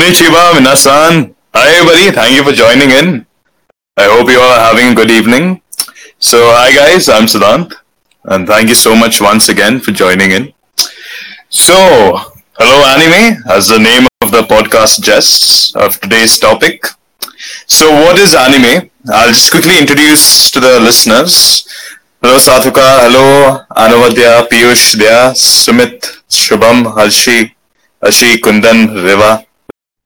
Konnichiwa, minasan. Hi, everybody. Thank you for joining in. I hope you all are having a good evening. So, hi, guys. I'm Siddhant. And thank you so much once again for joining in. So, hello, anime, as the name of the podcast suggests of today's topic. So, what is anime? I'll just quickly introduce to the listeners. Hello, Sathuka. Hello, Anuvadya, Piyush, Dya, Sumit, Shubham, Harshi, Ashi, Kundan, Riva.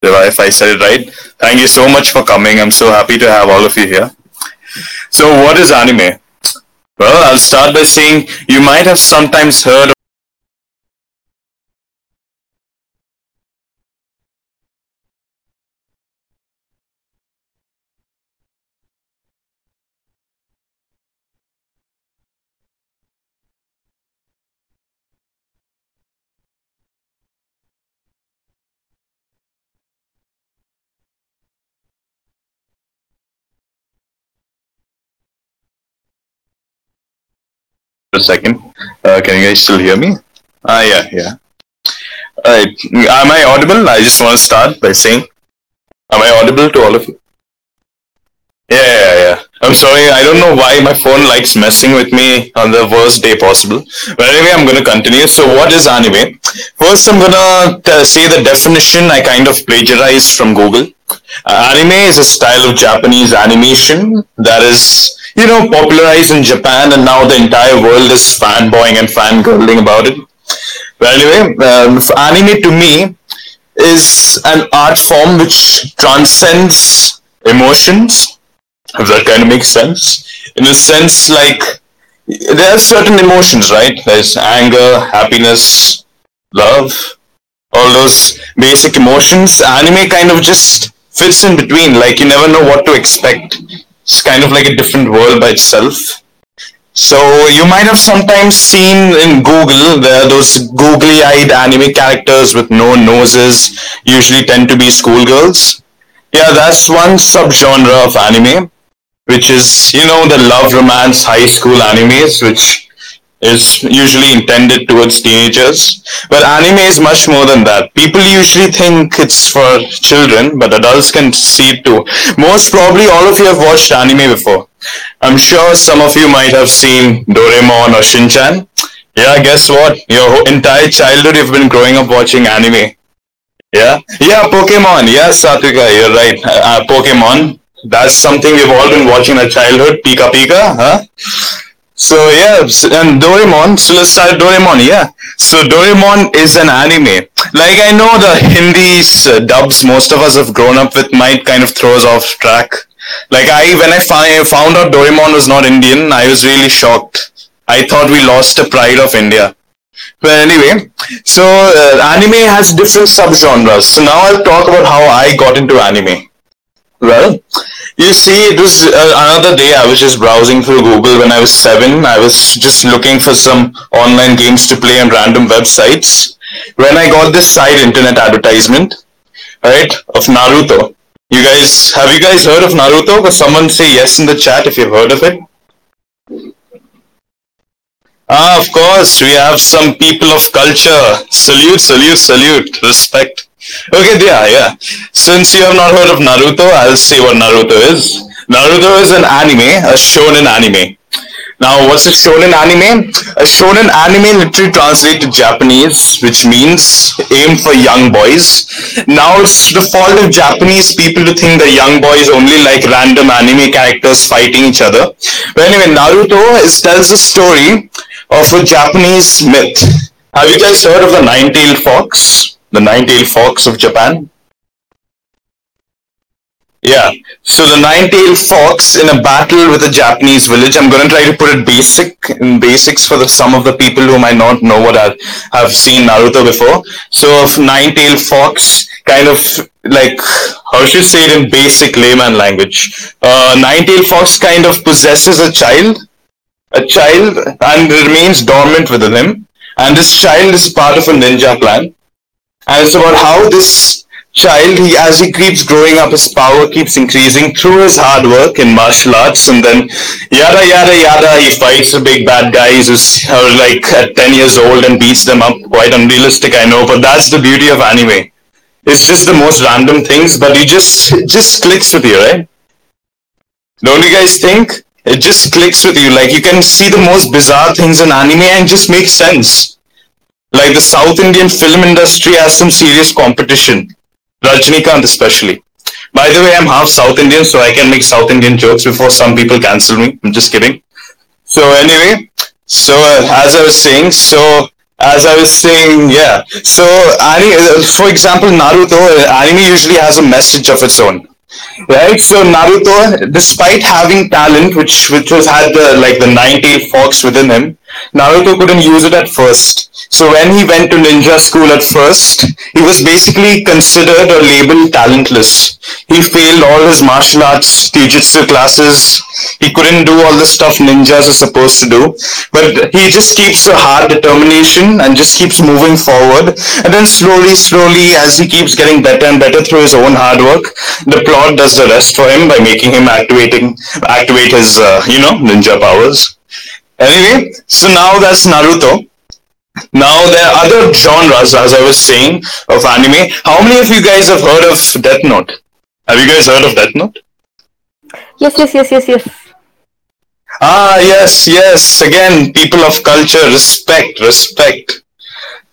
If I said it right. Thank you so much for coming. I'm so happy to have all of you here. So, what is anime? Well, I'll start by saying you might have sometimes heard a second. Uh, can you guys still hear me? Ah, yeah, yeah. Alright. Am I audible? I just want to start by saying, am I audible to all of you? Yeah, yeah, yeah. I'm sorry. I don't know why my phone likes messing with me on the worst day possible. But anyway, I'm going to continue. So, what is anime? First, I'm going to say the definition I kind of plagiarized from Google. Uh, anime is a style of Japanese animation that is you know, popularized in Japan, and now the entire world is fanboying and fangirling about it. But anyway, um, anime to me is an art form which transcends emotions, if that kind of makes sense. In a sense, like there are certain emotions, right? There's anger, happiness, love, all those basic emotions. Anime kind of just fits in between. Like you never know what to expect it's kind of like a different world by itself. So you might have sometimes seen in Google there those googly-eyed anime characters with no noses usually tend to be schoolgirls. Yeah, that's one subgenre of anime, which is you know the love romance high school animes, which is usually intended towards teenagers. But anime is much more than that. People usually think it's for children, but adults can see it too. Most probably all of you have watched anime before. I'm sure some of you might have seen Doraemon or Shinchan. Yeah, guess what? Your entire childhood you've been growing up watching anime. Yeah? Yeah, Pokemon. Yes, Satvika, you're right. Uh, Pokemon. That's something we've all been watching in our childhood. Pika Pika, huh? So yeah, and Doraemon. So let's start Doraemon. Yeah. So Doraemon is an anime. Like I know the Hindi uh, dubs most of us have grown up with might kind of throw us off track. Like I, when I fi- found out Doraemon was not Indian, I was really shocked. I thought we lost the pride of India. But anyway, so uh, anime has different subgenres. So now I'll talk about how I got into anime. Well, you see, was uh, another day. I was just browsing through Google when I was seven. I was just looking for some online games to play on random websites. When I got this side internet advertisement, right, of Naruto. You guys, have you guys heard of Naruto? Can someone say yes in the chat if you've heard of it? Ah, of course, we have some people of culture. Salute, salute, salute. Respect. Okay, yeah, yeah. Since you have not heard of Naruto, I'll say what Naruto is. Naruto is an anime, a shonen anime. Now, what's a shonen anime? A shonen anime literally translates to Japanese, which means aim for young boys. Now, it's the fault of Japanese people to think that young boys only like random anime characters fighting each other. But anyway, Naruto is, tells a story of a Japanese myth. Have you guys heard of the nine-tailed fox? The nine-tailed fox of Japan. Yeah, so the nine-tailed fox in a battle with a Japanese village. I'm going to try to put it basic in basics for the, some of the people who might not know what I have seen Naruto before. So, nine-tailed fox kind of like how should you say it in basic layman language? Uh, nine-tailed fox kind of possesses a child, a child, and remains dormant within him. And this child is part of a ninja clan and it's about how this child, he as he keeps growing up, his power keeps increasing through his hard work in martial arts, and then yada yada yada, he fights the big bad guys who's like at ten years old and beats them up. Quite unrealistic, I know, but that's the beauty of anime. it's just the most random things, but you just it just clicks with you, right? Don't you guys think? It just clicks with you. Like you can see the most bizarre things in anime and just makes sense. Like the South Indian film industry has some serious competition. Rajnikant especially. By the way, I'm half South Indian, so I can make South Indian jokes before some people cancel me. I'm just kidding. So anyway, so uh, as I was saying, so as I was saying, yeah. So uh, for example, Naruto, uh, anime usually has a message of its own right? So Naruto, despite having talent, which which was had the like the nine-tailed fox within him, Naruto couldn't use it at first. So when he went to ninja school at first, he was basically considered or labeled talentless. He failed all his martial arts, jujutsu classes. He couldn't do all the stuff ninjas are supposed to do. But he just keeps a hard determination and just keeps moving forward. And then slowly, slowly, as he keeps getting better and better through his own hard work, the plot does the rest for him by making him activating activate his uh, you know ninja powers. Anyway, so now that's Naruto. Now there are other genres, as I was saying, of anime. How many of you guys have heard of Death Note? Have you guys heard of Death Note? Yes, yes, yes, yes, yes. Ah, yes, yes. Again, people of culture, respect, respect.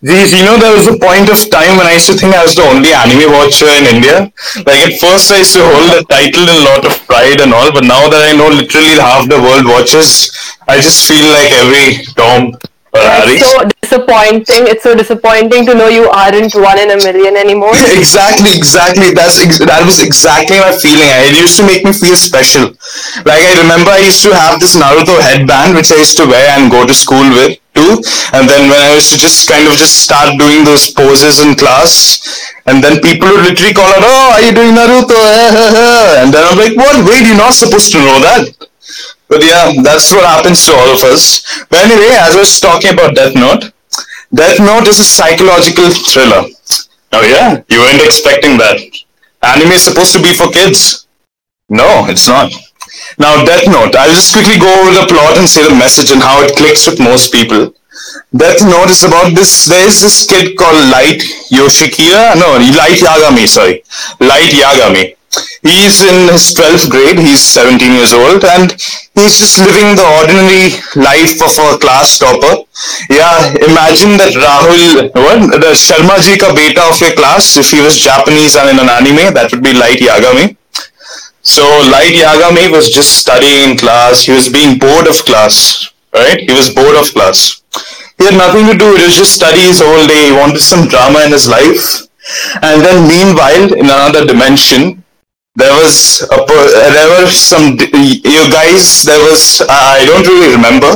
These, you know, there was a point of time when I used to think I was the only anime watcher in India. Like at first, I used to hold the title in a lot of pride and all, but now that I know literally half the world watches, I just feel like every Tom or Harry. It's so disappointing. It's so disappointing to know you aren't one in a million anymore. exactly, exactly. That's ex- that was exactly my feeling. It used to make me feel special. Like I remember, I used to have this Naruto headband which I used to wear and go to school with too. And then when I used to just kind of just start doing those poses in class, and then people would literally call out, "Oh, are you doing Naruto?" and then I'm like, "What? Wait, you're not supposed to know that." But yeah, that's what happens to all of us. But anyway, as I was talking about Death Note, Death Note is a psychological thriller. Oh yeah, you weren't expecting that. Anime is supposed to be for kids. No, it's not. Now, Death Note. I'll just quickly go over the plot and say the message and how it clicks with most people. Death Note is about this. There's this kid called Light Yoshikira. Uh, no, Light Yagami. Sorry, Light Yagami. He's in his 12th grade. He's 17 years old, and he's just living the ordinary life of a class topper. Yeah, imagine that Rahul, what the Sharma ji ka beta of your class. If he was Japanese and in an anime, that would be Light Yagami. So Light Yagami was just studying in class. He was being bored of class, right? He was bored of class. He had nothing to do. He was just his whole day. He wanted some drama in his life. And then meanwhile, in another dimension, there was a, there were some you guys there was i don't really remember.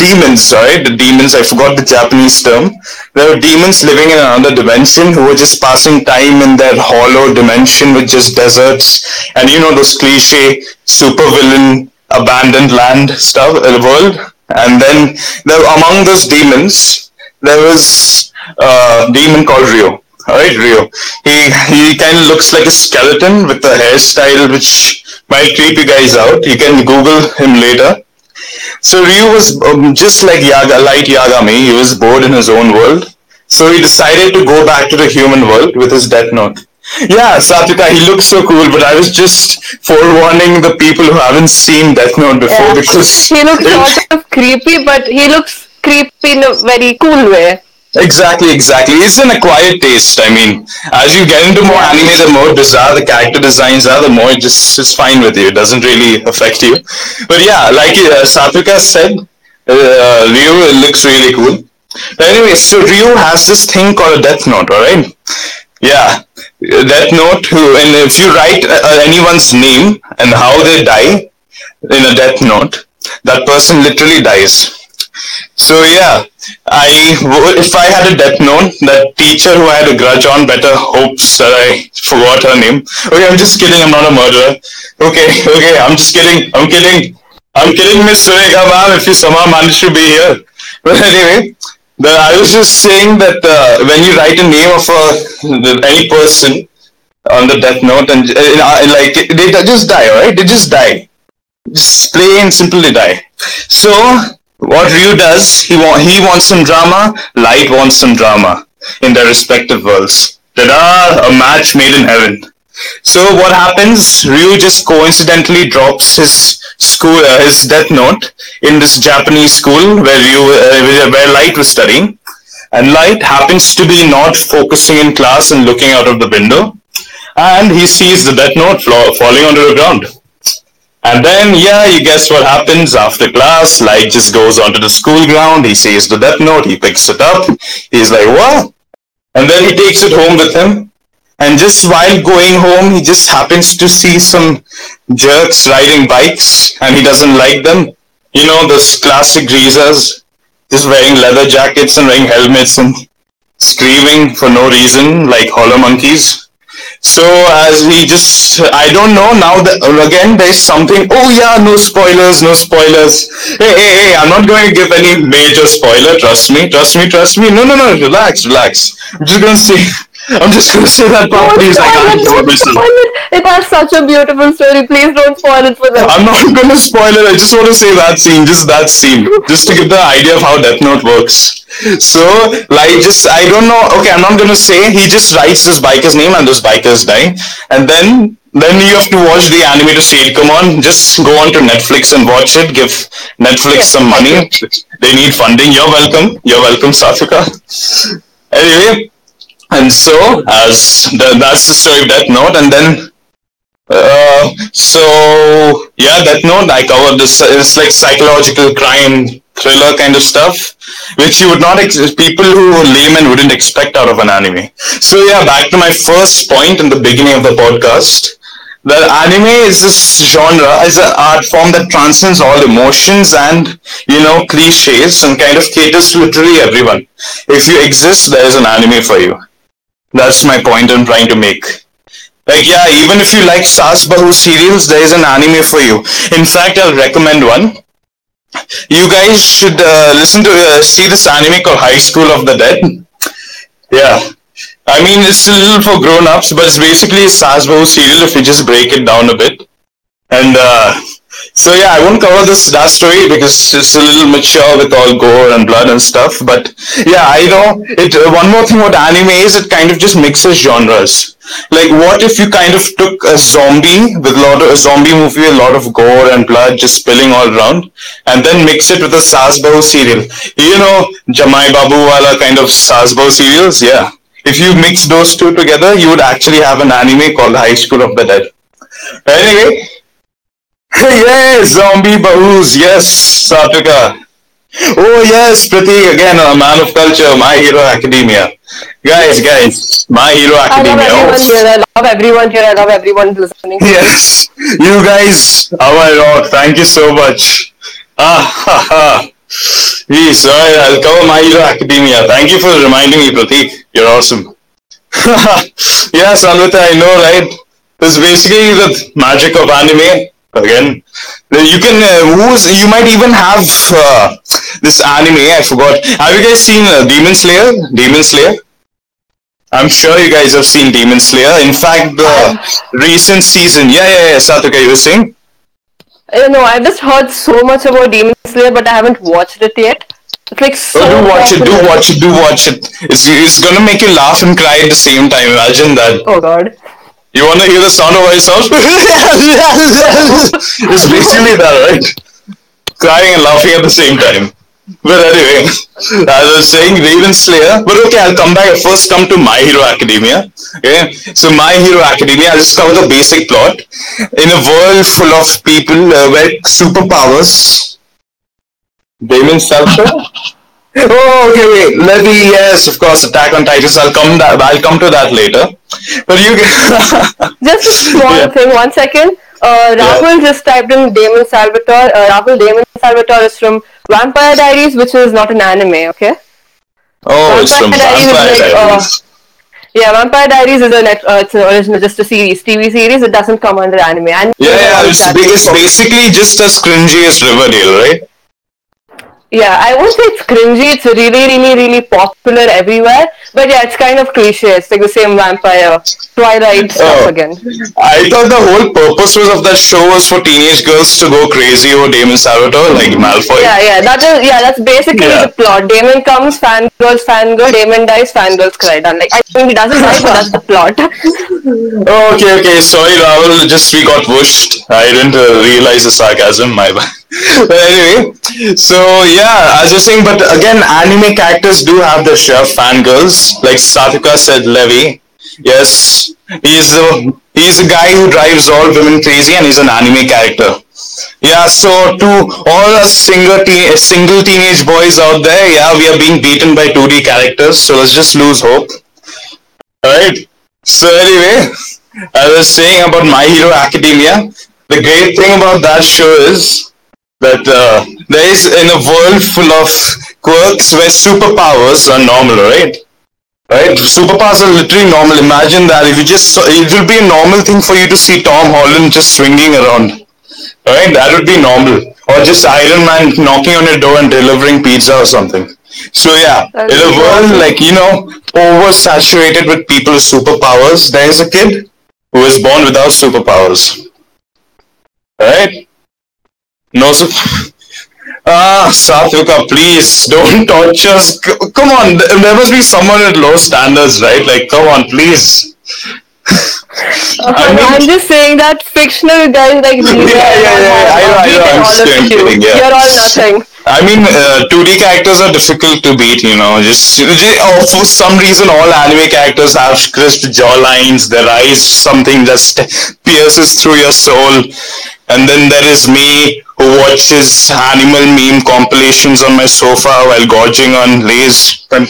Demons right the demons i forgot the japanese term. There were demons living in another dimension who were just passing time in their hollow dimension with just deserts. And you know those cliche super villain abandoned land stuff uh, world? And then there among those demons there was a demon called Ryo Alright, Ryo. He he kind of looks like a skeleton with a hairstyle which might creep you guys out. You can Google him later. So Ryo was um, just like Yaga, light Yagami. He was bored in his own world. So he decided to go back to the human world with his Death Note. Yeah, Satvika, he looks so cool, but I was just forewarning the people who haven't seen Death Note before Yeah. because He looks sort of creepy, but he looks creepy in a very cool way. Exactly, exactly. It's an acquired taste. I mean, as you get into more anime, the more bizarre the character designs are, the more it just is fine with you. It doesn't really affect you. But yeah, like uh, Satvika said, uh, Ryu looks really cool. But anyway, so Ryu has this thing called a Death Note, alright? Yeah, Death Note. And if you write uh, anyone's name and how they die in a Death Note, that person literally dies. So yeah, I if I had a death note, that teacher who I had a grudge on better hopes that I forgot her name. Okay, I'm just kidding. I'm not a murderer. Okay, okay, I'm just kidding. I'm kidding. I'm kidding, Miss Sureka ma'am. If you somehow manage to be here, but anyway, the, I was just saying that uh, when you write a name of a any person on the death note and uh, like they just die, right? They just die, just plain simply die. So what Ryu does, he want he wants some drama, Light wants some drama in their respective worlds. Ta-da! A match made in heaven. So what happens? Ryu just coincidentally drops his school, uh, his death note in this Japanese school where Ryu, uh, where Light was studying, and Light happens to be not focusing in class and looking out of the window, and he sees the death note falling onto the ground. And then, yeah, you guess what happens after class? Light just goes onto the school ground. He sees the death note. He picks it up. He's like, what? And then he takes it home with him. And just while going home, he just happens to see some jerks riding bikes and he doesn't like them. You know, those classic greasers just wearing leather jackets and wearing helmets and screaming for no reason like hollow monkeys. So as we just, I don't know now that again there's something. Oh yeah, no spoilers, no spoilers. Hey, hey, hey! I'm not going to give any major spoiler. Trust me, trust me, trust me. No, no, no. Relax, relax. I'm just gonna say. I'm just gonna say that part, please. I can't don't spoil it. It has such a beautiful story. Please don't spoil it for them. I'm not gonna spoil it. I just want to say that scene, just that scene, just to give the idea of how Death Note works. So, like, just I don't know. Okay, I'm not gonna say. He just writes this biker's name, and those bikers dying, and then then you have to watch the anime to see it. Come on, just go on to Netflix and watch it. Give Netflix some money. They need funding. You're welcome. You're welcome, Sasuka. Anyway, and so as the, that's the story of Death Note, and then uh, so yeah, Death Note. I covered this. It's like psychological crime thriller kind of stuff, which you would not ex- people who are laymen wouldn't expect out of an anime. So yeah, back to my first point in the beginning of the podcast. The anime is this genre, is an art form that transcends all emotions and, you know, cliches and kind of caters to literally everyone. If you exist, there is an anime for you. That's my point I'm trying to make. Like, yeah, even if you like Saas Bahu serials, there is an anime for you. In fact, I'll recommend one. You guys should uh, listen to, uh, see this anime called High School of the Dead. Yeah. I mean, it's a little for grown-ups, but it's basically a Saas Bahu serial if you just break it down a bit. And, uh, so yeah, I won't cover this that story because it's a little mature with all gore and blood and stuff. But yeah, I know it. Uh, one more thing about anime is it kind of just mixes genres. Like, what if you kind of took a zombie with a lot of a zombie movie, a lot of gore and blood just spilling all around, and then mix it with a Saas Bahu serial? You know, Jamai Babu wala kind of Saas Bahu serials. Yeah, if you mix those two together, you would actually have an anime called High School of the Dead. Anyway, yes, zombie bahus. Yes, Satvika. Oh yes, Pratik again, a man of culture. My Hero Academia. Guys, guys, My Hero Academia. I love everyone here. I love everyone here. I love everyone listening. Yes, you guys are my rock. Thank you so much. Ah ha ha. Yes, I'll cover My Hero Academia. Thank you for reminding me, Pratik. You're awesome. yes, Anvita, I know, right? It's basically the magic of anime again. You can uh, who's you might even have uh, this anime. I forgot. Have you guys seen uh, Demon Slayer? Demon Slayer. I'm sure you guys have seen Demon Slayer. In fact, the recent season. Yeah, yeah, yeah. Satvika, you were saying? You know, I've just heard so much about Demon Slayer, but I haven't watched it yet. It's like so. Oh, do watch it. Do watch it. Do watch it. It's it's gonna make you laugh and cry at the same time. Imagine that. Oh God. You want to hear the sound of myself? it's basically that, right? Crying and laughing at the same time. But anyway, as I was saying, Demon Slayer. But okay, I'll come back. I'll first come to My Hero Academia. Okay, so My Hero Academia. I'll just cover the basic plot. In a world full of people uh, with superpowers, Damon Salvatore Oh, okay, wait. Let me, yes, of course, Attack on Titans. I'll come that. I'll come to that later. But you just a small yeah. thing. One second. Uh, Rahul yeah. just typed in Damon Salvatore. Uh, Rahul Damon Salvatore is from Vampire Diaries, which is not an anime. Okay. Oh, Vampire it's from Diaries Vampire like, uh, Diaries. Uh, yeah, Vampire Diaries is a net, uh, it's an original, just a series, TV series. It doesn't come under anime. And yeah, yeah, it's, it's basically just as cringy as Riverdale, right? Yeah, I won't say it's cringy. It's really, really, really popular everywhere. But yeah, it's kind of cliche. It's like the same vampire, Twilight stuff Oh, again. I thought the whole purpose was of that show was for teenage girls to go crazy over Damon Salvatore, like Malfoy. Yeah, yeah, that is yeah. That's basically Yeah. the plot. Damon comes, fangirls, fangirl. Damon dies, fangirls cry. Done. Like I think he doesn't die, but that's the plot. Okay, okay. Sorry, Rahul. Just we got pushed. I didn't uh, realize the sarcasm. My bad. But anyway, so yeah, as you're saying, but again, anime characters do have their share of fangirls. Like Satika said, Levi. Yes, he's the he's a guy who drives all women crazy, and he's an anime character. Yeah, so to all us single teen, single teenage boys out there, yeah, we are being beaten by 2D characters. So let's just lose hope. Alright. So anyway, I was saying about My Hero Academia. The great thing about that show is that uh, there is in a world full of quirks where superpowers are normal, right? Right? Superpowers are literally normal. Imagine that if you just it will be a normal thing for you to see Tom Holland just swinging around. Right? That would be normal. Or just Iron Man knocking on your door and delivering pizza or something. So yeah, That's in a world awesome. like you know oversaturated with people with superpowers, there is a kid who is born without superpowers. Right? No super. Ah, Satvika, please don't torture us. Come on, there must be someone with low standards, right? Like, come on, please. I mean- I'm just saying that fictional guys like Lisa Yeah, yeah, yeah, yeah. I know, I know. I'm just you. kidding, yeah. You're all nothing. I mean, uh, 2D characters are difficult to beat, you know. Just, just oh, for some reason, all anime characters have crisp jawlines. Their eyes, something just pierces through your soul. And then there is me watches animal meme compilations on my sofa while gorging on Lay's. And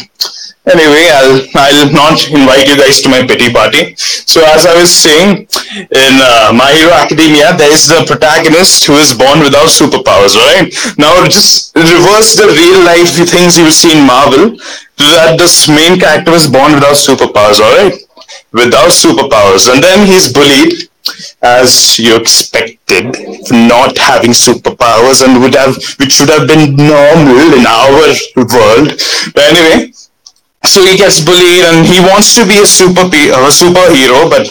anyway, I'll I'll not invite you guys to my pity party. So as I was saying, in uh, My Hero Academia, there is the protagonist who is born without superpowers. Right now, just reverse the real life things you see in Marvel. That this main character was born without superpowers. All right, without superpowers, and then he's bullied as you expected, not having superpowers and would have, which would have been normal in our world. But anyway, so he gets bullied and he wants to be a super a superhero, but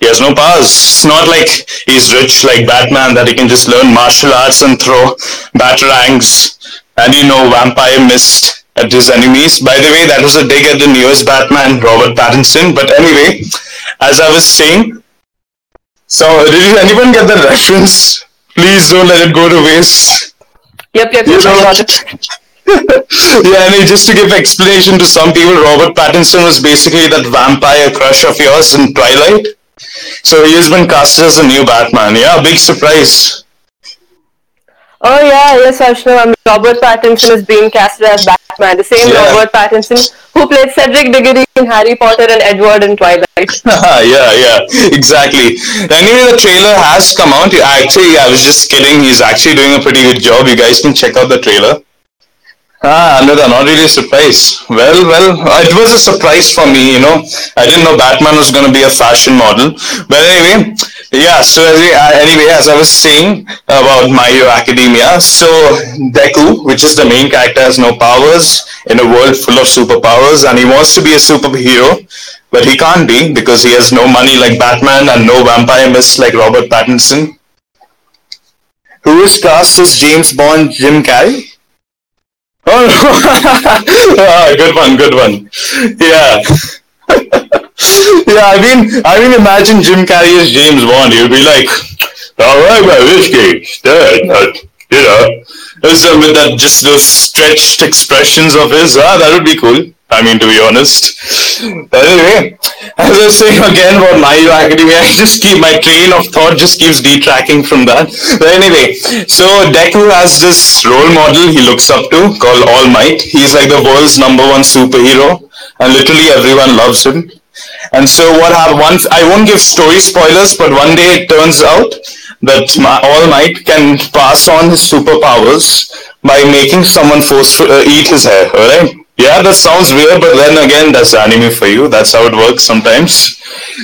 he has no powers. It's not like he's rich like Batman that he can just learn martial arts and throw batarangs and you know vampire mist at his enemies. By the way, that was a dig at the newest Batman, Robert Pattinson. But anyway, as I was saying, so did anyone get the reference? Please don't let it go to waste. Yep, yep, yep. I know, got it. yeah, and just to give explanation to some people, Robert Pattinson was basically that vampire crush of yours in Twilight. So he has been cast as a new Batman. Yeah, big surprise. Oh yeah, yes, Ashna. Um, Robert Pattinson is being casted as Batman. The same Yeah. Robert Pattinson who played Cedric Diggory in Harry Potter and Edward in Twilight. yeah, yeah, exactly. Anyway, the trailer has come out. Actually, I was just kidding. He's actually doing a pretty good job. You guys can check out the trailer. Ah, Another, not really a surprise. Well, well, it was a surprise for me, you know. I didn't know Batman was going to be a fashion model. But anyway, yeah, so as we- uh, anyway, as I was saying about Hero Academia, so Deku, which is the main character, has no powers in a world full of superpowers, and he wants to be a superhero, but he can't be because he has no money like Batman and no vampire mist like Robert Pattinson. Who is cast as James Bond, Jim Carrey? Oh, ah, good one, good one. Yeah. yeah, I mean, I mean, imagine Jim Carrey as James Bond. He'll be like, all right, my whiskey, dead, you know, with that, just those stretched expressions of his, ah, that would be cool. I mean, to be honest. But anyway, as I was saying again about My Hero Academia, I just keep my train of thought just keeps detracking from that. But anyway, so Deku has this role model he looks up to called All Might. He's like the world's number one superhero, and literally everyone loves him. And so what happened once I won't give story spoilers, but one day it turns out that All Might can pass on his superpowers by making someone forceful uh, eat his hair. Alright? Yeah, that sounds weird, but then again, that's anime for you. That's how it works sometimes.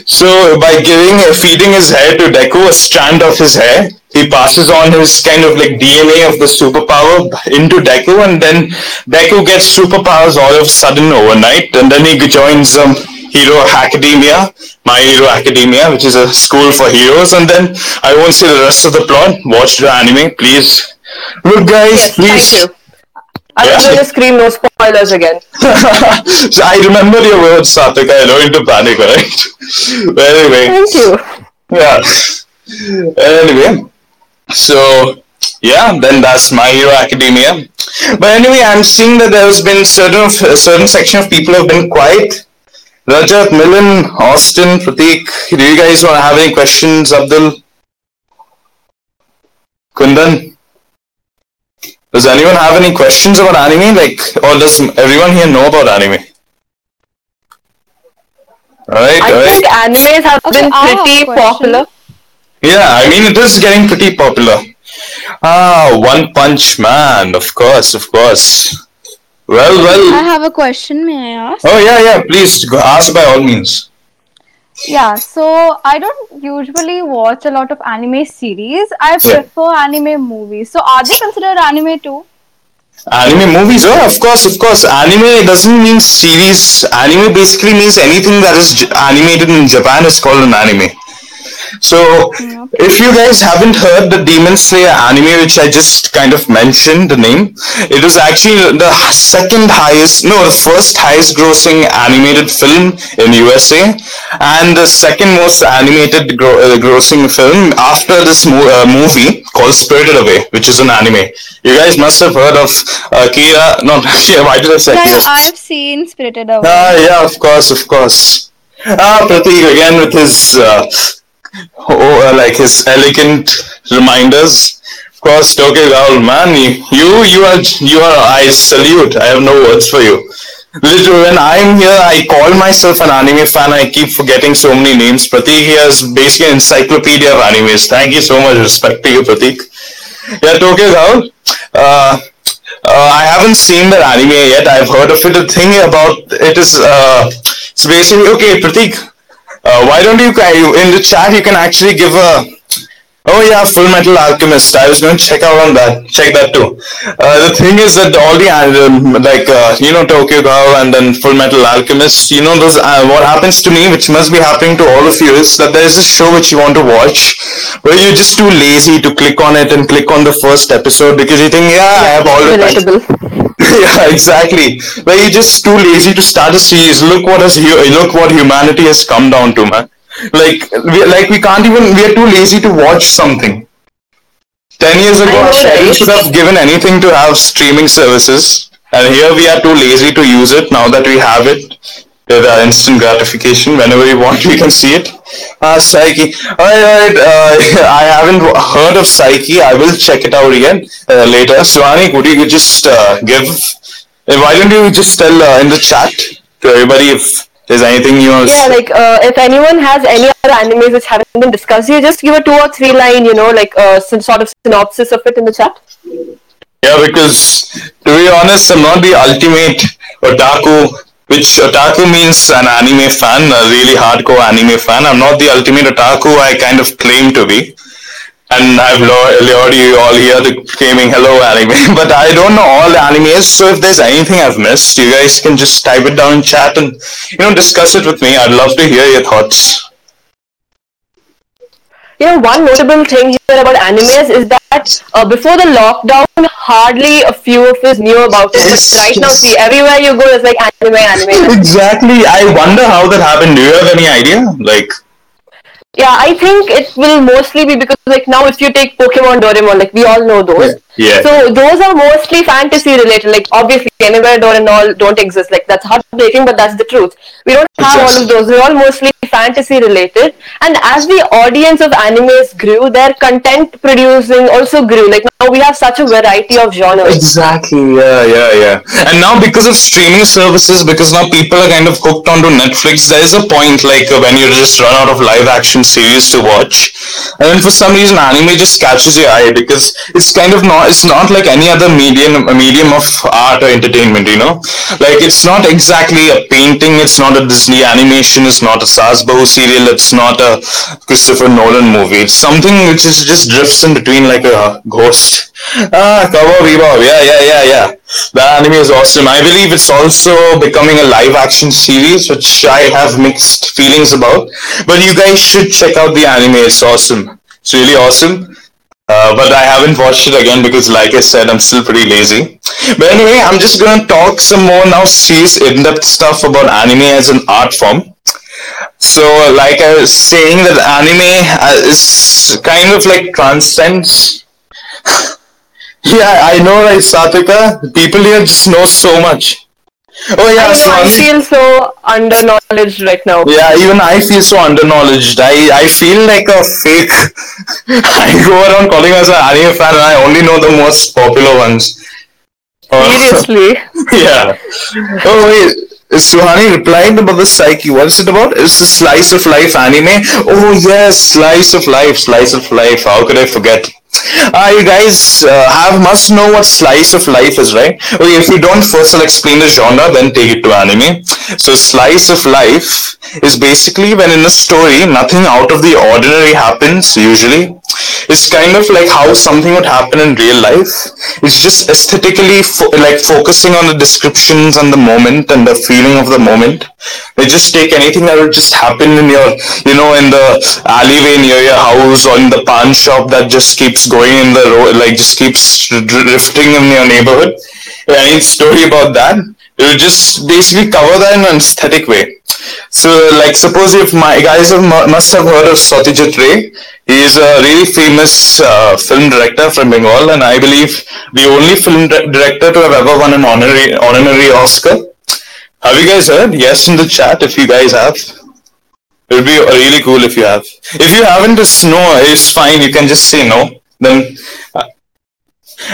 So by giving feeding his hair to Deku, a strand of his hair, he passes on his kind of like DNA of the superpower into Deku, and then Deku gets superpowers all of a sudden overnight, and then he joins um, Hero Academia, My Hero Academia, which is a school for heroes, and then I won't say the rest of the plot. Watch the anime, please. Look, guys, Yes, please. Thank you. I was Yeah. going to scream no spoilers again. so I remember your words, Satvik. I don't into panic, right? but anyway, Thank you. yeah. Anyway, so yeah, then that's My Hero Academia. But anyway, I'm seeing that there has been certain a certain section of people have been quiet. Rajat, Milan, Austin, Pratik, do you guys want to have any questions, Abdul? Kundan? Does anyone have any questions about anime? Like, or does everyone here know about anime? Alright, I alright. think animes have Okay, been I have pretty popular. Yeah, I mean, it is getting pretty popular. Ah, One Punch Man, of course, of course. Well, well. I have a question, may I ask? Oh, yeah, yeah, please go ask by all means. Yeah, so I don't usually watch a lot of anime series. I Yeah. prefer anime movies. So are they considered anime too? Anime movies, oh, of course, of course. Anime doesn't mean series. Anime basically means anything that is j- animated in Japan is called an anime. So, Yep. if you guys haven't heard the Demon Slayer anime, which I just kind of mentioned the name, it was actually the second highest, no, the first highest grossing animated film in USA, and the second most animated gro- uh, grossing film after this mo- uh, movie called Spirited Away, which is an anime. You guys must have heard of uh, Kira. No, yeah, why did I say Yeah? I've seen Spirited Away. Ah, yeah, of course, of course. Ah, Pratik again with his, uh, oh, uh, like his elegant reminders. Of course, Tokyo Ghoul, man, you, you are, you are. I salute. I have no words for you. Literally, when I'm here, I call myself an anime fan. I keep forgetting so many names. Pratik here is basically an encyclopedia of animes. Thank you so much. Respect to you, Pratik. Yeah, Tokyo Ghoul. Uh, uh, I haven't seen that anime yet. I've heard of it. The thing about it is, uh, it's basically okay. Pratik, uh, why don't you in the chat you can actually give a Oh yeah, Full Metal Alchemist. I was going to check out on that. Check that too. Uh, the thing is that all the um, like uh, you know Tokyo Ghoul and then Full Metal Alchemist. You know those. Uh, what happens to me, which must be happening to all of you, is that there is a show which you want to watch, but you're just too lazy to click on it and click on the first episode because you think, yeah, I have all the time. Yeah, exactly. But you're just too lazy to start a series. Look what has look what humanity has come down to, man. Like we like we can't even we are too lazy to watch something. Ten years ago, know, parents should have given anything to have streaming services, and here we are too lazy to use it. Now that we have it, our instant gratification, whenever we want, we can see it. Ah, Psyche. Alright, alright. Uh, I haven't heard of Psyche. I will check it out again uh, later. Swani, could you just uh, give? uh, Why don't you just tell uh, in the chat to everybody if there's anything you want Yeah, like uh, if anyone has any other animes which haven't been discussed, you just give a two or three line, you know, like uh, some sort of synopsis of it in the chat. Yeah, because to be honest, I'm not the ultimate otaku, which otaku means an anime fan, a really hardcore anime fan. I'm not the ultimate otaku I kind of claim to be. And I've lu- lured you all here to claiming hello anime, but I don't know all the animes. So if there's anything I've missed, you guys can just type it down in chat and you know discuss it with me. I'd love to hear your thoughts. You know, one notable thing here about animes is that uh, before the lockdown, hardly a few of us knew about it. Yes, but right now, see, everywhere you go, it's like anime, anime. Exactly. I wonder how that happened. Do you have any idea? Like. Yeah, I think it will mostly be because like now if you take Pokemon Doraemon, like we all know those. Yeah. So those are mostly fantasy related. Like obviously anywhere and all don't exist. Like that's heartbreaking, but that's the truth. We don't have all of those. We're all mostly fantasy related. And as the audience of animes grew, their content producing also grew. Like now we have such a variety of genres. Exactly. Yeah, yeah, yeah. And now because of streaming services, because now people are kind of hooked onto Netflix, there is a point like uh, when you just run out of live action series to watch. and then for some reason anime just catches your eye because it's kind of not it's not like any other medium medium of art or entertainment you know like it's not exactly a painting it's not a disney animation it's not a Saas Bahu serial it's not a christopher nolan movie it's something which is just drifts in between like a ghost ah Cowboy Bebop yeah yeah yeah yeah that anime is awesome i believe it's also becoming a live action series which i have mixed feelings about but you guys should check out the anime it's awesome it's really awesome uh, but I haven't watched it again because, like I said, I'm still pretty lazy. But anyway, I'm just gonna talk some more now, serious in-depth stuff about anime as an art form. So, like I was saying, that anime uh, is kind of like transcends. yeah, I know, right, Satvika? People here just know so much. Oh yeah, I, know, I feel so underknowledged right now. Yeah, even I feel so underknowledged. I, I feel like a fake. I go around calling myself an anime fan and I only know the most popular ones. Uh, Seriously. yeah. Oh wait, Suhani replied about the psyche. What is it about? It's the slice of life anime. Oh yes, slice of life, slice of life. How could I forget? Ah, you guys uh, have must know what slice of life is, right? Okay, if you don't, first I'll explain the genre, then take it to anime. So, slice of life is basically when in a story nothing out of the ordinary happens. Usually, it's kind of like how something would happen in real life. It's just aesthetically fo- like focusing on the descriptions and the moment and the feeling of the moment. They just take anything that would just happen in your, you know, in the alleyway near your house or in the pawn shop that just keeps going in the road, like just keeps drifting in your neighborhood. Any story about that? It just basically cover that in an aesthetic way. So, like, suppose if my guys have, must have heard of Satyajit Ray. He is a really famous uh, film director from Bengal, and I believe the only film di- director to have ever won an honorary honorary Oscar. Have you guys heard? Yes, in the chat if you guys have. It would be really cool if you have. If you haven't, it's no, it's fine. You can just say no. Then uh,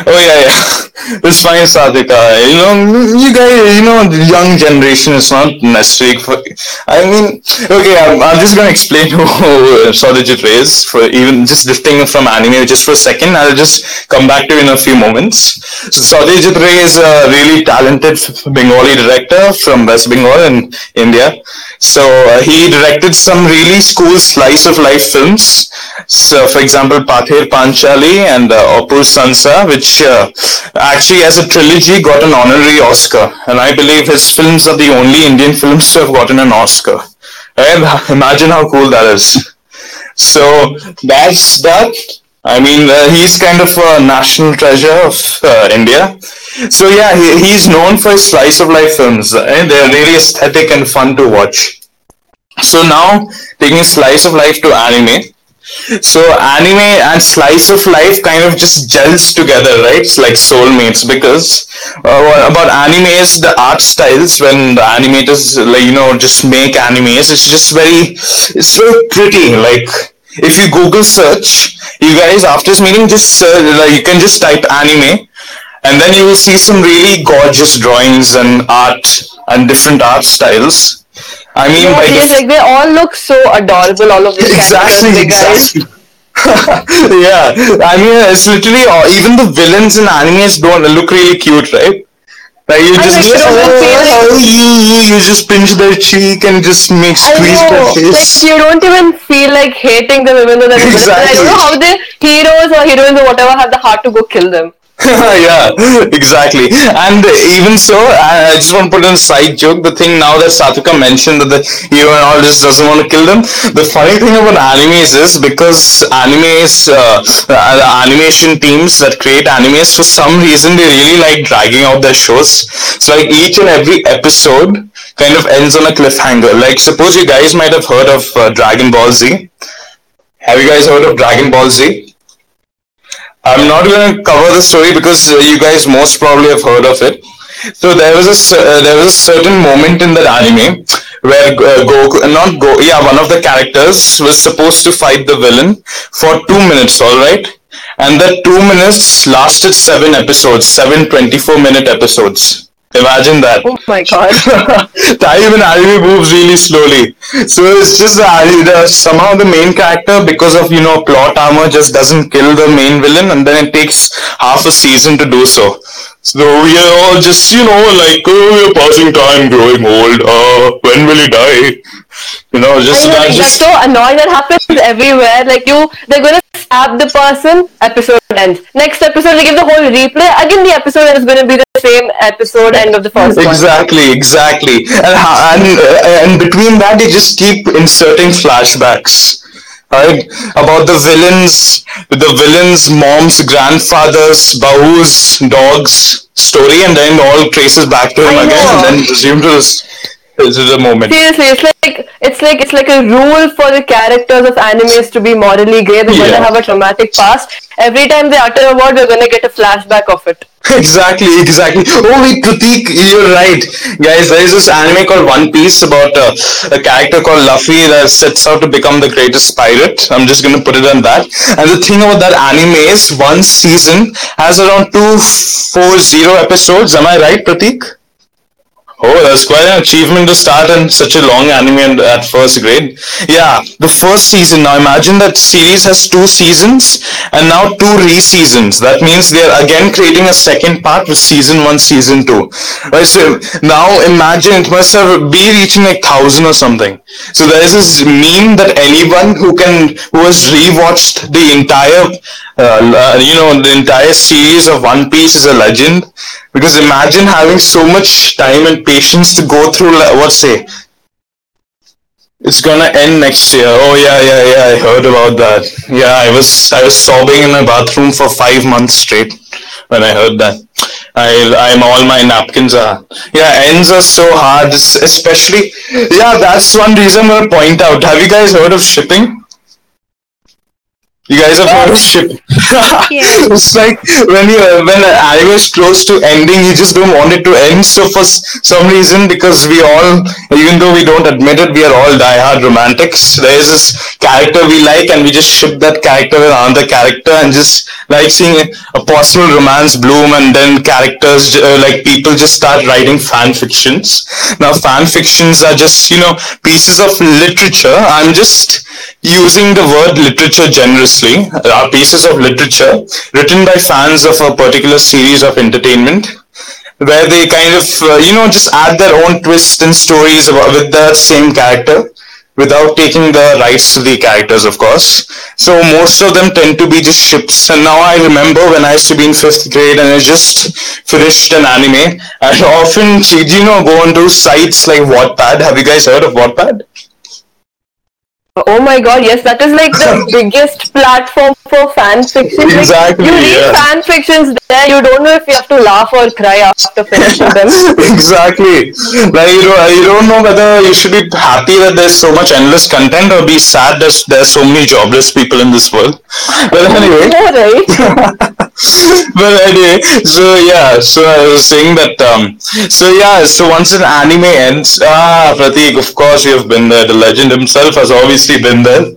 Oh yeah, yeah. It's fine, Sadhika. You know, you guys, you know, the young generation is not necessary for. I mean, okay, I'm, I'm just gonna explain who Ray is for even just drifting from anime just for a second. I'll just come back to you in a few moments. So Satyajit Ray is a really talented Bengali director from West Bengal in India. So uh, he directed some really cool slice of life films. So, for example, Pather Panchali and uh, Apur Sansar, which uh, actually, as a trilogy, got an honorary Oscar. And I believe his films are the only Indian films to have gotten an Oscar. And imagine how cool that is. So that's that. I mean, uh, he's kind of a national treasure of uh, India. So yeah, he, he's known for his slice of life films, and they're really aesthetic and fun to watch. So now taking slice of life to anime. So anime and slice of life kind of just gels together, right? It's like soulmates because uh, about anime is the art styles when the animators like you know just make animes. It's just very, it's very pretty. Like if you Google search, you guys after this meeting just uh, like you can just type anime, and then you will see some really gorgeous drawings and art and different art styles. I mean, Yeah, by yes, the like they all look so adorable. All of these exactly, characters, the guys. exactly. yeah, I mean, it's literally uh, even the villains in animes don't look really cute, right? Like you I just like, get, you like- oh, you, you, just pinch their cheek and just make squeeze their know, like face. you don't even feel like hating them even though they're villains. I don't know how the heroes or heroines or whatever have the heart to go kill them. yeah, exactly. And even so, I just want to put in a side joke. The thing now that Satvika mentioned that the hero and all just doesn't want to kill them. The funny thing about animes is because animes, uh, uh, animation teams that create animes, for some reason they really like dragging out their shows. So like each and every episode kind of ends on a cliffhanger. Like suppose you guys might have heard of uh, Dragon Ball Z. Have you guys heard of Dragon Ball Z? I'm not going to cover the story because uh, you guys most probably have heard of it. So there was a uh, there was a certain moment in that anime where uh, Goku, not Go, yeah, one of the characters was supposed to fight the villain for two minutes, all right, and that two minutes lasted seven episodes, seven 24 minute episodes. Imagine that. Oh my god. time in anime moves really slowly. So it's just that the, somehow the main character, because of you know plot armor, just doesn't kill the main villain, and then it takes half a season to do so. So we are all just you know like oh, we're passing time, growing old. Uh, when will he die? You know, just I know, that like, just so annoying. That happens everywhere. Like you, they're gonna stab the person. Episode ends. Next episode, they give the whole replay. Again, the episode is gonna be the same episode end of the first one. Exactly, exactly. And, and, and between that, they just keep inserting flashbacks. Right? About the villains, the villains' moms, grandfathers, bahus, dogs story, and then all traces back to him I again, know. and then resume to this, this is the moment. Seriously, it's like it's like it's like a rule for the characters of animes to be morally grey. They're Yeah. gonna have a traumatic past. Every time they utter a word, we're gonna get a flashback of it. Exactly, exactly. Oh wait, Pratik, you're right. Guys, there is this anime called One Piece about uh, a character called Luffy that sets out to become the greatest pirate. I'm just gonna put it on that. And the thing about that anime is one season has around 240 episodes. Am I right, Pratik? Oh, that's quite an achievement to start in such a long anime at first grade. Yeah, the first season. Now imagine that series has two seasons and now two re-seasons. That means they are again creating a second part with season one, season two. Right. So now imagine it must have be reaching like thousand or something. So there is this meme that anyone who can who has rewatched the entire uh, you know the entire series of One Piece is a legend because imagine having so much time and patience to go through what say? It's gonna end next year. Oh yeah yeah yeah i heard about that. Yeah i was i was sobbing in my bathroom for five months straight when i heard that. I i'm all my napkins are yeah ends are so hard especially yeah that's one reason i'm gonna point out. Have you guys heard of shipping you guys have heard of shipping Yeah. it's like when you when an anime is close to ending, you just don't want it to end. So for s- some reason, because we all, even though we don't admit it, we are all diehard romantics. There is this character we like, and we just ship that character with another character, and just like seeing a, personal romance bloom, and then characters uh, like people just start writing fan fictions. Now fan fictions are just you know pieces of literature. I'm just using the word literature generously, are pieces of literature written by fans of a particular series of entertainment where they kind of, uh, you know, just add their own twists and stories about, with the same character without taking the rights to the characters, of course. So most of them tend to be just ships. And now I remember when I used to be in fifth grade and I just finished an anime, I often, you know, go onto sites like Wattpad. Have you guys heard of Wattpad? Oh my god, yes, that is like the biggest platform for fan fiction. Like, Exactly, you read yeah. fan fictions there, you don't know if you have to laugh or cry after finishing them. exactly. Like you don't, you don't know whether you should be happy that there's so much endless content or be sad that there's so many jobless people in this world. But anyway, Yeah, right? but anyway, so yeah, so I was saying that. Um, so yeah, so once an anime ends, ah, Pratik, of course you have been there. The legend himself has obviously been there.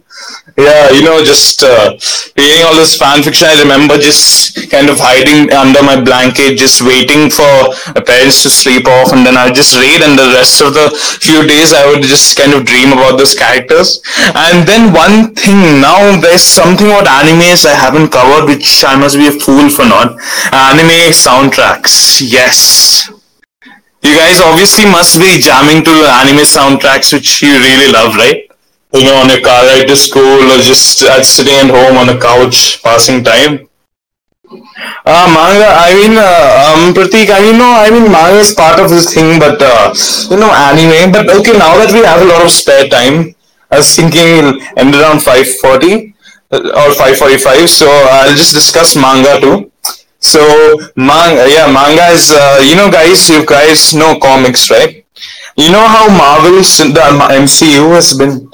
Yeah, you know, just uh, reading all this fan fiction. I remember just kind of hiding under my blanket, just waiting for my parents to sleep off, and then I just read. And the rest of the few days, I would just kind of dream about those characters. And then one thing now, there's something about animes I haven't covered, which I must be a fool for not. Anime soundtracks, yes. You guys obviously must be jamming to anime soundtracks, which you really love, right? You know, on a car ride to school or just at sitting at home on a couch passing time. Uh, manga, I mean, uh, um, Pratik, I mean, no, I mean, manga is part of this thing, but, uh, you know, anime, but okay, now that we have a lot of spare time, I was thinking it'll end around 5.40 uh, or 5.45, so I'll just discuss manga too. So, manga, yeah, manga is, uh, you know, guys, you guys know comics, right? You know how Marvel's, the MCU has been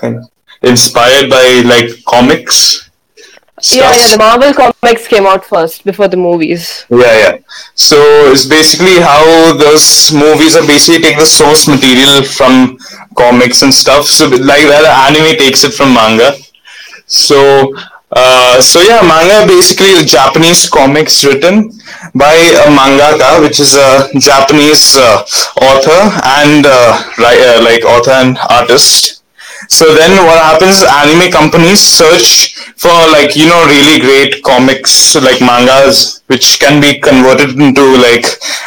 kind of inspired by like comics. yeah, stuff. yeah, the Marvel comics came out first before the movies. Yeah, yeah. So it's basically how those movies are basically take the source material from comics and stuff. So like where the anime takes it from manga. So Uh, so yeah, manga basically is Japanese comics written by a mangaka, which is a Japanese uh, author and uh, uh, like author and artist. So then what happens anime companies search for like you know really great comics like mangas which can be converted into like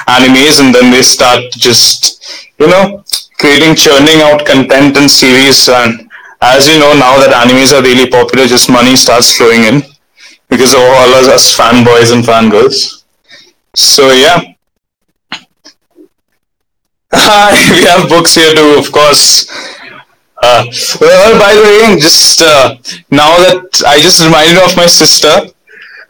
animes and then they start just you know creating churning out content and series. And as you know now that animes are really popular just money starts flowing in because of all of us fanboys and fangirls. So yeah. We have books here too of course uh, well, by the way, just uh, now that I just reminded of my sister.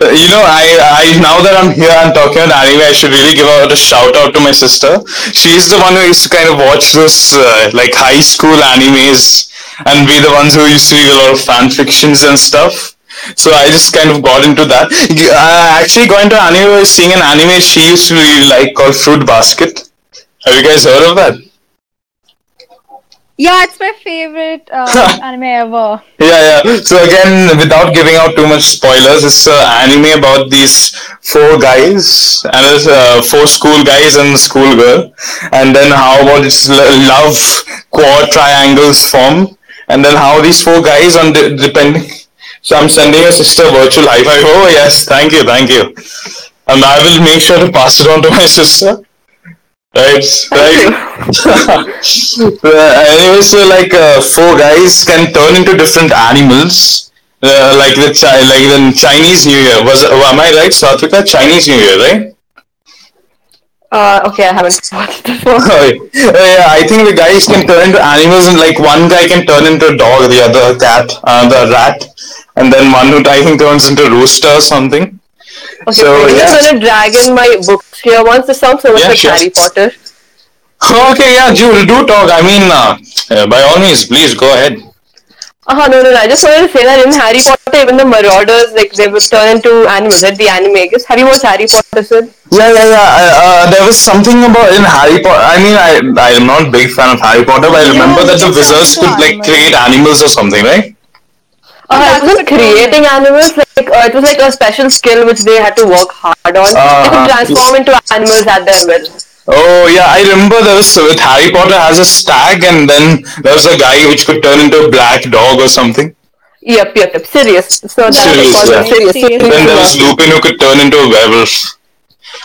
Uh, you know, I, I now that I'm here and talking about anime, I should really give out a shout out to my sister. She's the one who used to kind of watch those uh, like high school animes and be the ones who used to read a lot of fan fictions and stuff. So I just kind of got into that. I actually going to anime seeing an anime she used to really like called Fruit Basket. Have you guys heard of that? Yeah, it's my favorite uh, anime ever. Yeah, yeah. So again, without giving out too much spoilers, it's an anime about these four guys and it's uh, four school guys and school girl, and then how about its love quad triangles form, and then how these four guys on the, depending. So I'm sending your sister virtual high five. Oh yes, thank you, thank you. And I will make sure to pass it on to my sister. Right, right. Uh, anyway, so like uh, four guys can turn into different animals, uh, like the chi- like the Chinese New Year. Was am I right, Satvika? Chinese New Year, right? Uh, okay, I haven't watched this one. Oh, yeah, I think the guys can turn into animals, and like one guy can turn into a dog, the other a cat, uh, the rat, and then one who I think turns into a rooster or something. Okay, So, I'm yeah. just gonna drag in my books here once. This sounds so much Yeah, like sure. Harry Potter. Okay, yeah, do do talk. I mean, uh, uh, by all means, please go ahead. Uh-huh, no, no, no. I just wanted to say that in Harry Potter, even the Marauders, like, they would turn into animals, right? The anime, I guess. Have you watched Harry Potter, sir? Yeah, yeah, yeah. Uh, uh, there was something about in Harry Potter. I mean, I I am not a big fan of Harry Potter, but I remember that the wizards could like animals. create animals or something, right? Uh, it wasn't the creating animals, like, uh, it was like a special skill which they had to work hard on. they Uh-huh. could transform into animals at their will. Oh yeah, I remember there was with Harry Potter has a stag, and then there was a guy which could turn into a black dog or something. Yep, yep, yep. Sirius. So that's Sirius, called yeah. Sirius. Sirius. And then there was Lupin who could turn into a werewolf.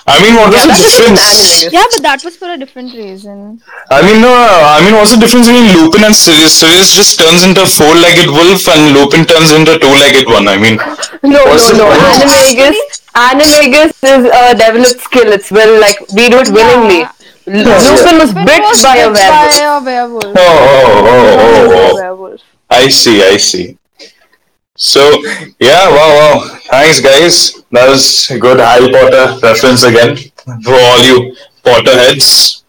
I mean, what was the a different difference? Yeah, but that was for a different reason. I mean, no, I mean, what's the difference between Lupin and Sirius? Sirius just turns into a four-legged wolf, and Lupin turns into a two-legged one. I mean, No, no, no. Animagus, Animagus is a developed skill. It's will like we do it willingly. L- Yeah. Lupin was bit by a bit werewolf. By a werewolf. oh, oh, oh, oh, oh. I see, I see. So, yeah, wow, wow. Thanks, guys. That was a good Harry Potter reference again for all you Potterheads.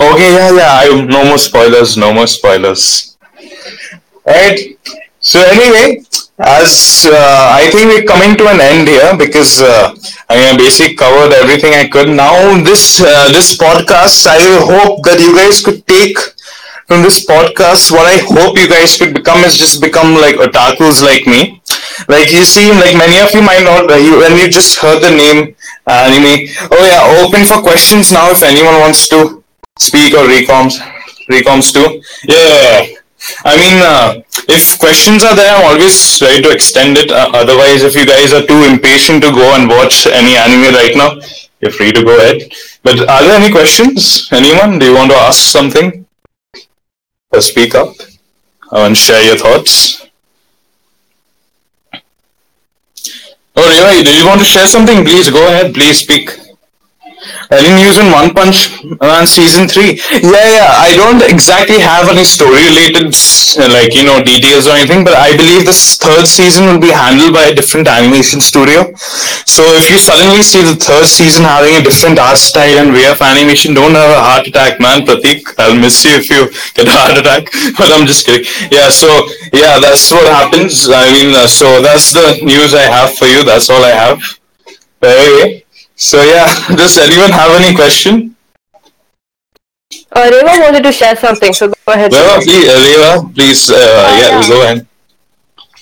Okay, yeah, yeah. I, no more spoilers. No more spoilers. Right. So anyway, as uh, I think we're coming to an end here because uh, I mean, basically covered everything I could. Now this uh, this podcast, I hope that you guys could take from this podcast. What I hope you guys could become is just become like otakus like me. Like you see, like many of you might not, uh, you when you just heard the name anime. Oh yeah, open for questions now. If anyone wants to speak or recoms, recoms too. Yeah. I mean, uh, if questions are there, I'm always ready to extend it. Uh, otherwise, if you guys are too impatient to go and watch any anime right now, you're free to go ahead. But are there any questions? Anyone? Do you want to ask something? Or speak up and share your thoughts? Oh, Reva, do you want to share something? Please go ahead. Please speak. Any news on One Punch Man season three? Yeah, yeah. I don't exactly have any story related, uh, like you know, details or anything. But I believe this third season will be handled by a different animation studio. So if you suddenly see the third season having a different art style and way of animation, don't have a heart attack, man. Pratik, I'll miss you if you get a heart attack. But I'm just kidding. Yeah. So yeah, that's what happens. I mean, uh, so that's the news I have for you. That's all I have. Anyway. So yeah, does anyone have any question? Uh, Reva wanted to share something, so go ahead. Reva, please, uh, Reva, please, uh, yeah, yeah. go ahead.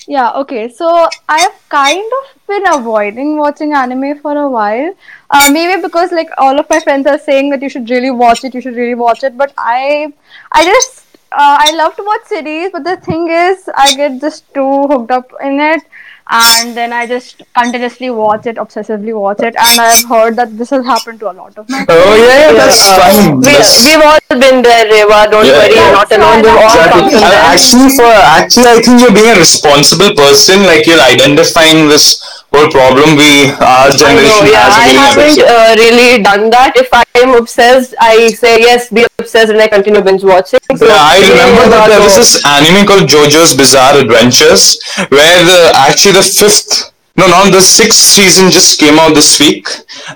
Yeah, okay. So I have kind of been avoiding watching anime for a while. Uh, maybe because like all of my friends are saying that you should really watch it, you should really watch it. But I, I just uh, I love to watch series, but the thing is, I get just too hooked up in it, and then I just continuously watch it, obsessively watch it. And I've heard that this has happened to a lot of my. Oh yeah, yeah that's Yeah. fine. We, That's- we've all been there, Reva. Don't Yeah, worry, yeah. you're not alone. We've all that's come Exactly. from there. Uh, actually, for actually, I think you're being a responsible person. Like you're identifying this whole problem we our I generation know, yeah. has. I haven't uh, really done that. If I am obsessed, I say yes, be obsessed, and I continue binge watching. So Yeah, I remember that there was this anime called JoJo's Bizarre Adventures, where the actually the fifth, no, no, the sixth season just came out this week,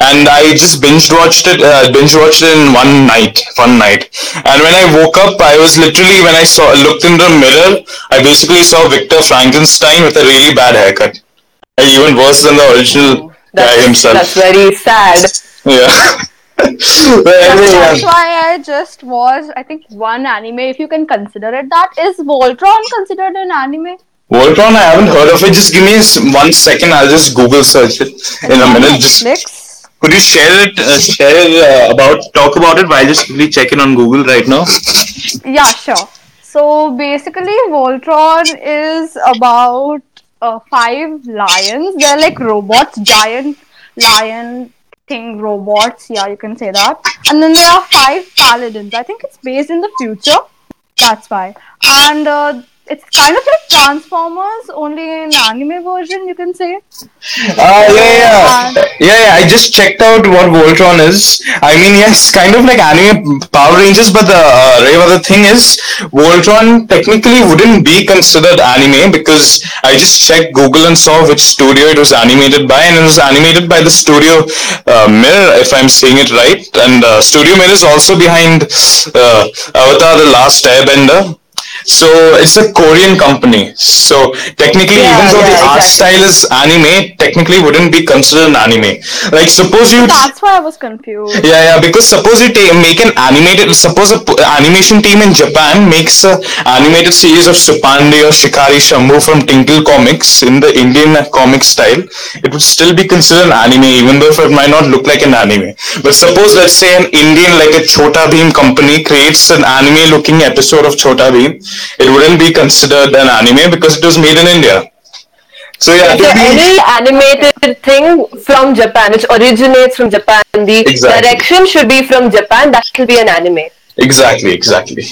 and I just binge watched it, uh, binge watched it in one night, one night. And when I woke up, I was literally when I saw looked in the mirror, I basically saw Victor Frankenstein with a really bad haircut, even worse than the original guy himself. that's very sad. yeah. That's why I just watched, I think, one anime, if you can consider it that. Is Voltron considered an anime? Voltron, I haven't heard of it. Just give me one second. I'll just Google search it in a minute. Just Netflix? could you share it? Uh, share uh, about talk about it while just quickly checking on Google right now. Yeah, sure. So basically, Voltron is about uh, five lions. They're like robots, giant lion thing robots. Yeah, you can say that. And then there are five paladins. I think it's based in the future. That's why. And uh, it's kind of like Transformers, only in anime version, you can say. Uh, yeah, yeah, yeah, yeah. I just checked out what Voltron is. I mean, yes, kind of like anime Power Rangers, but the uh, the thing is, Voltron technically wouldn't be considered anime because I just checked Google and saw which studio it was animated by, and it was animated by the studio uh, Mirror, if I'm saying it right. And uh, Studio Mirror is also behind uh, Avatar: The Last Airbender. So it's a Korean company. So technically, Yeah, even though the yeah, art style is anime, technically wouldn't be considered an anime. Like suppose you That's why I was confused. yeah, yeah. Because suppose you ta- make an animated, suppose a p- animation team in Japan makes a animated series of Suppandi or Shikari Shambhu from Tinkle Comics in the Indian comic style, it would still be considered an anime, even though it might not look like an anime. But suppose, let's say, an Indian like a Chota Bheem company creates an anime-looking episode of Chota Bheem, it wouldn't be considered an anime because it was made in India. So yeah, So any animated thing from Japan, which originates from Japan, the Exactly. direction should be from Japan. That will be an anime. exactly, exactly.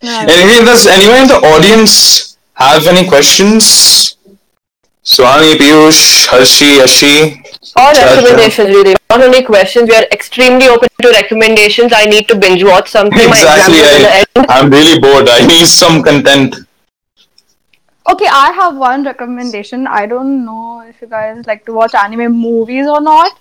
Yeah. Anyway, does anyone in the audience have any questions? Swami, Piyush, Harshi, Yashi. Or Sure, recommendations, really. Not only questions. We are extremely open to recommendations. I need to binge watch something. Exactly. My exam is in the I, end. I'm really bored. I need some content. Okay, I have one recommendation. I don't know if you guys like to watch anime movies or not.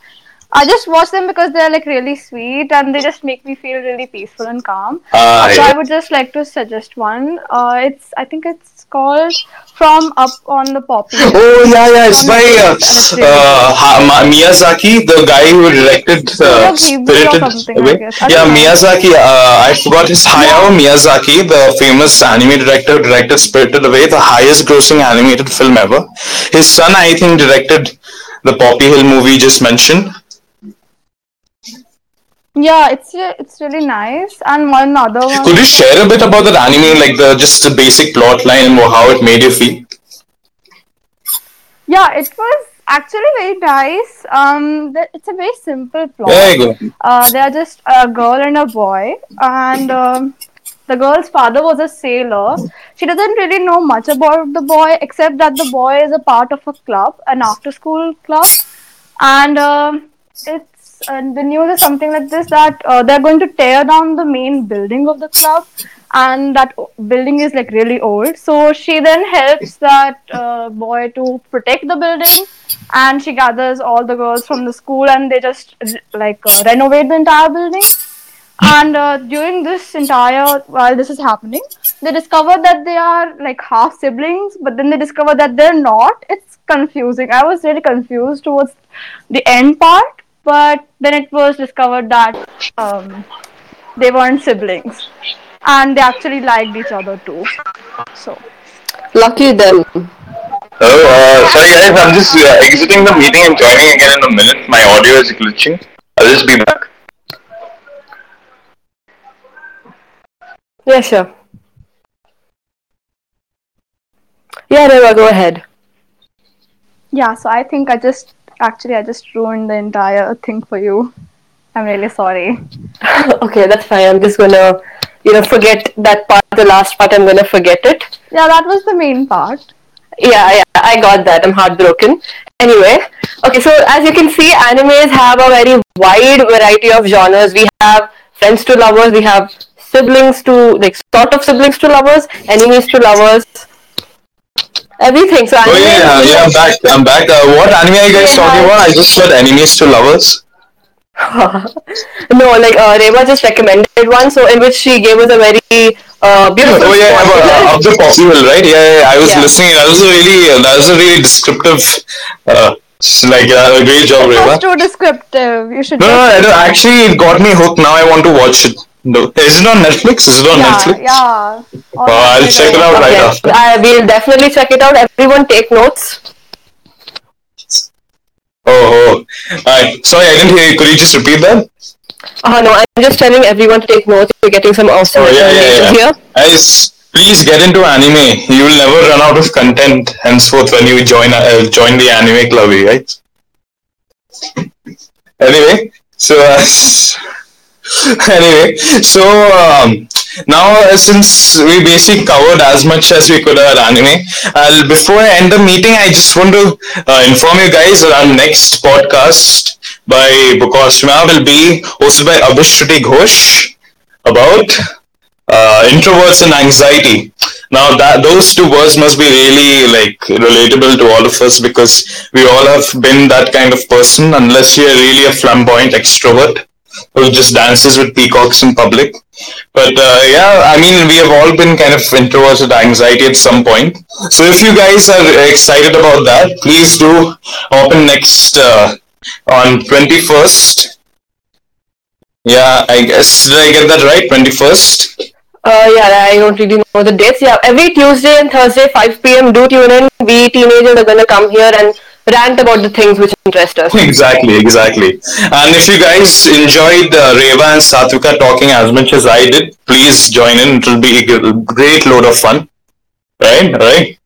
I just watch them because they're like really sweet and they just make me feel really peaceful and calm. Ah, so yeah. I would just like to suggest one. Uh, it's I think it's called From Up on the Poppy. Oh yeah, yeah. It's by uh, uh, Ha- Miyazaki, the guy who directed uh, Studio Ghibli or Spirited Away. Yeah. Miyazaki. Uh, I forgot his Hayao Miyazaki, the famous anime director, who directed Spirited Away, the highest-grossing animated film ever. His son, I think, directed the Poppy Hill movie just mentioned. Yeah, it's it's really nice. And one other one. Could you share a bit about that anime, like the just the basic plot line and how it made you feel? Yeah, it was actually very nice. Um, it's a very simple plot. There you go. Uh, they are just a girl and a boy, and um, the girl's father was a sailor. She doesn't really know much about the boy except that the boy is a part of a club, an after-school club, and um, it's and the news is something like this that uh, they're going to tear down the main building of the club and that building is like really old. So she then helps that uh, boy to protect the building and she gathers all the girls from the school and they just like uh, renovate the entire building. And uh, during this entire while this is happening they discover that they are like half siblings but then they discover that they're not. It's confusing. I was really confused towards the end part but then it was discovered that um, they weren't siblings and they actually liked each other too so Lucky them. Oh, uh, sorry guys, I'm just uh, exiting the meeting and joining again in a minute. My audio is glitching. I'll just be back. Yeah, sure. Yeah, Reva, go ahead. Yeah, so I think I just actually I just ruined the entire thing for you. I'm really sorry. okay, that's fine. I'm just gonna, you know, forget that part, the last part. I'm gonna forget it. Yeah, that was the main part. Yeah, yeah, I got that. I'm heartbroken. Anyway, okay, so as you can see, animes have a very wide variety of genres. We have friends to lovers, we have siblings to, like, sort of siblings to lovers, enemies to lovers, everything. So, Oh anime yeah, yeah, I'm back. I'm back. Uh, what anime are you guys Yeah. talking about? I just heard enemies to lovers. no, like uh, Reva just recommended one, so in which she gave us a very uh, beautiful. Oh yeah, spoiler. about, uh, of the possible, right? Yeah, yeah, I was Yeah. listening. That was a really, uh, that was a really descriptive. Uh, like uh, a great job, It Reva. was too descriptive. You should No, no, just I actually, it got me hooked. Now I want to watch it. No. Is it on Netflix? Is it on yeah, Netflix? yeah. Oh, I'll check it out right after. I will definitely check it out. Everyone take notes. Oh, oh. Alright. Sorry, I didn't hear you. Could you just repeat that? Uh, no, I'm just telling everyone to take notes. We're getting some awesome Oh, yeah, yeah, yeah. here. Guys, please get into anime. You will never run out of content henceforth when you join uh, join the anime club, right? Anyway, so uh, anyway, so um, now uh, since we basically covered as much as we could about anime, I'll, before I end the meeting, I just want to uh, inform you guys that our next podcast by Bookosmia will be hosted by Abhishruti Ghosh about uh, introverts and anxiety. Now that those two words must be really like relatable to all of us because we all have been that kind of person unless you're really a flamboyant extrovert who just dances with peacocks in public. But uh, yeah, I mean, we have all been kind of introverted anxiety at some point. So if you guys are excited about that, please do open next uh, on 21st. Yeah, I guess did I get that right? 21st. Uh, yeah, I don't really know the dates. Yeah, every Tuesday and Thursday, 5 p.m. Do tune in. We teenagers are gonna come here and rant about the things which interest us. Exactly, exactly. And if you guys enjoyed uh, Reva and Satvika talking as much as I did, please join in. It will be a great load of fun. Right, right.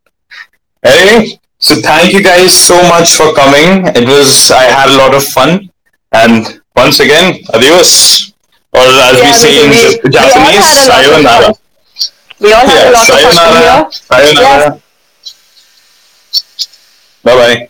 Anyway, so thank you guys so much for coming. It was I had a lot of fun, and once again, adios. Or as we say in we- we- we Japanese, had a lot of sayonara. We all had a Yeah, lot of fun sayonara. here. Sayonara. Bye bye.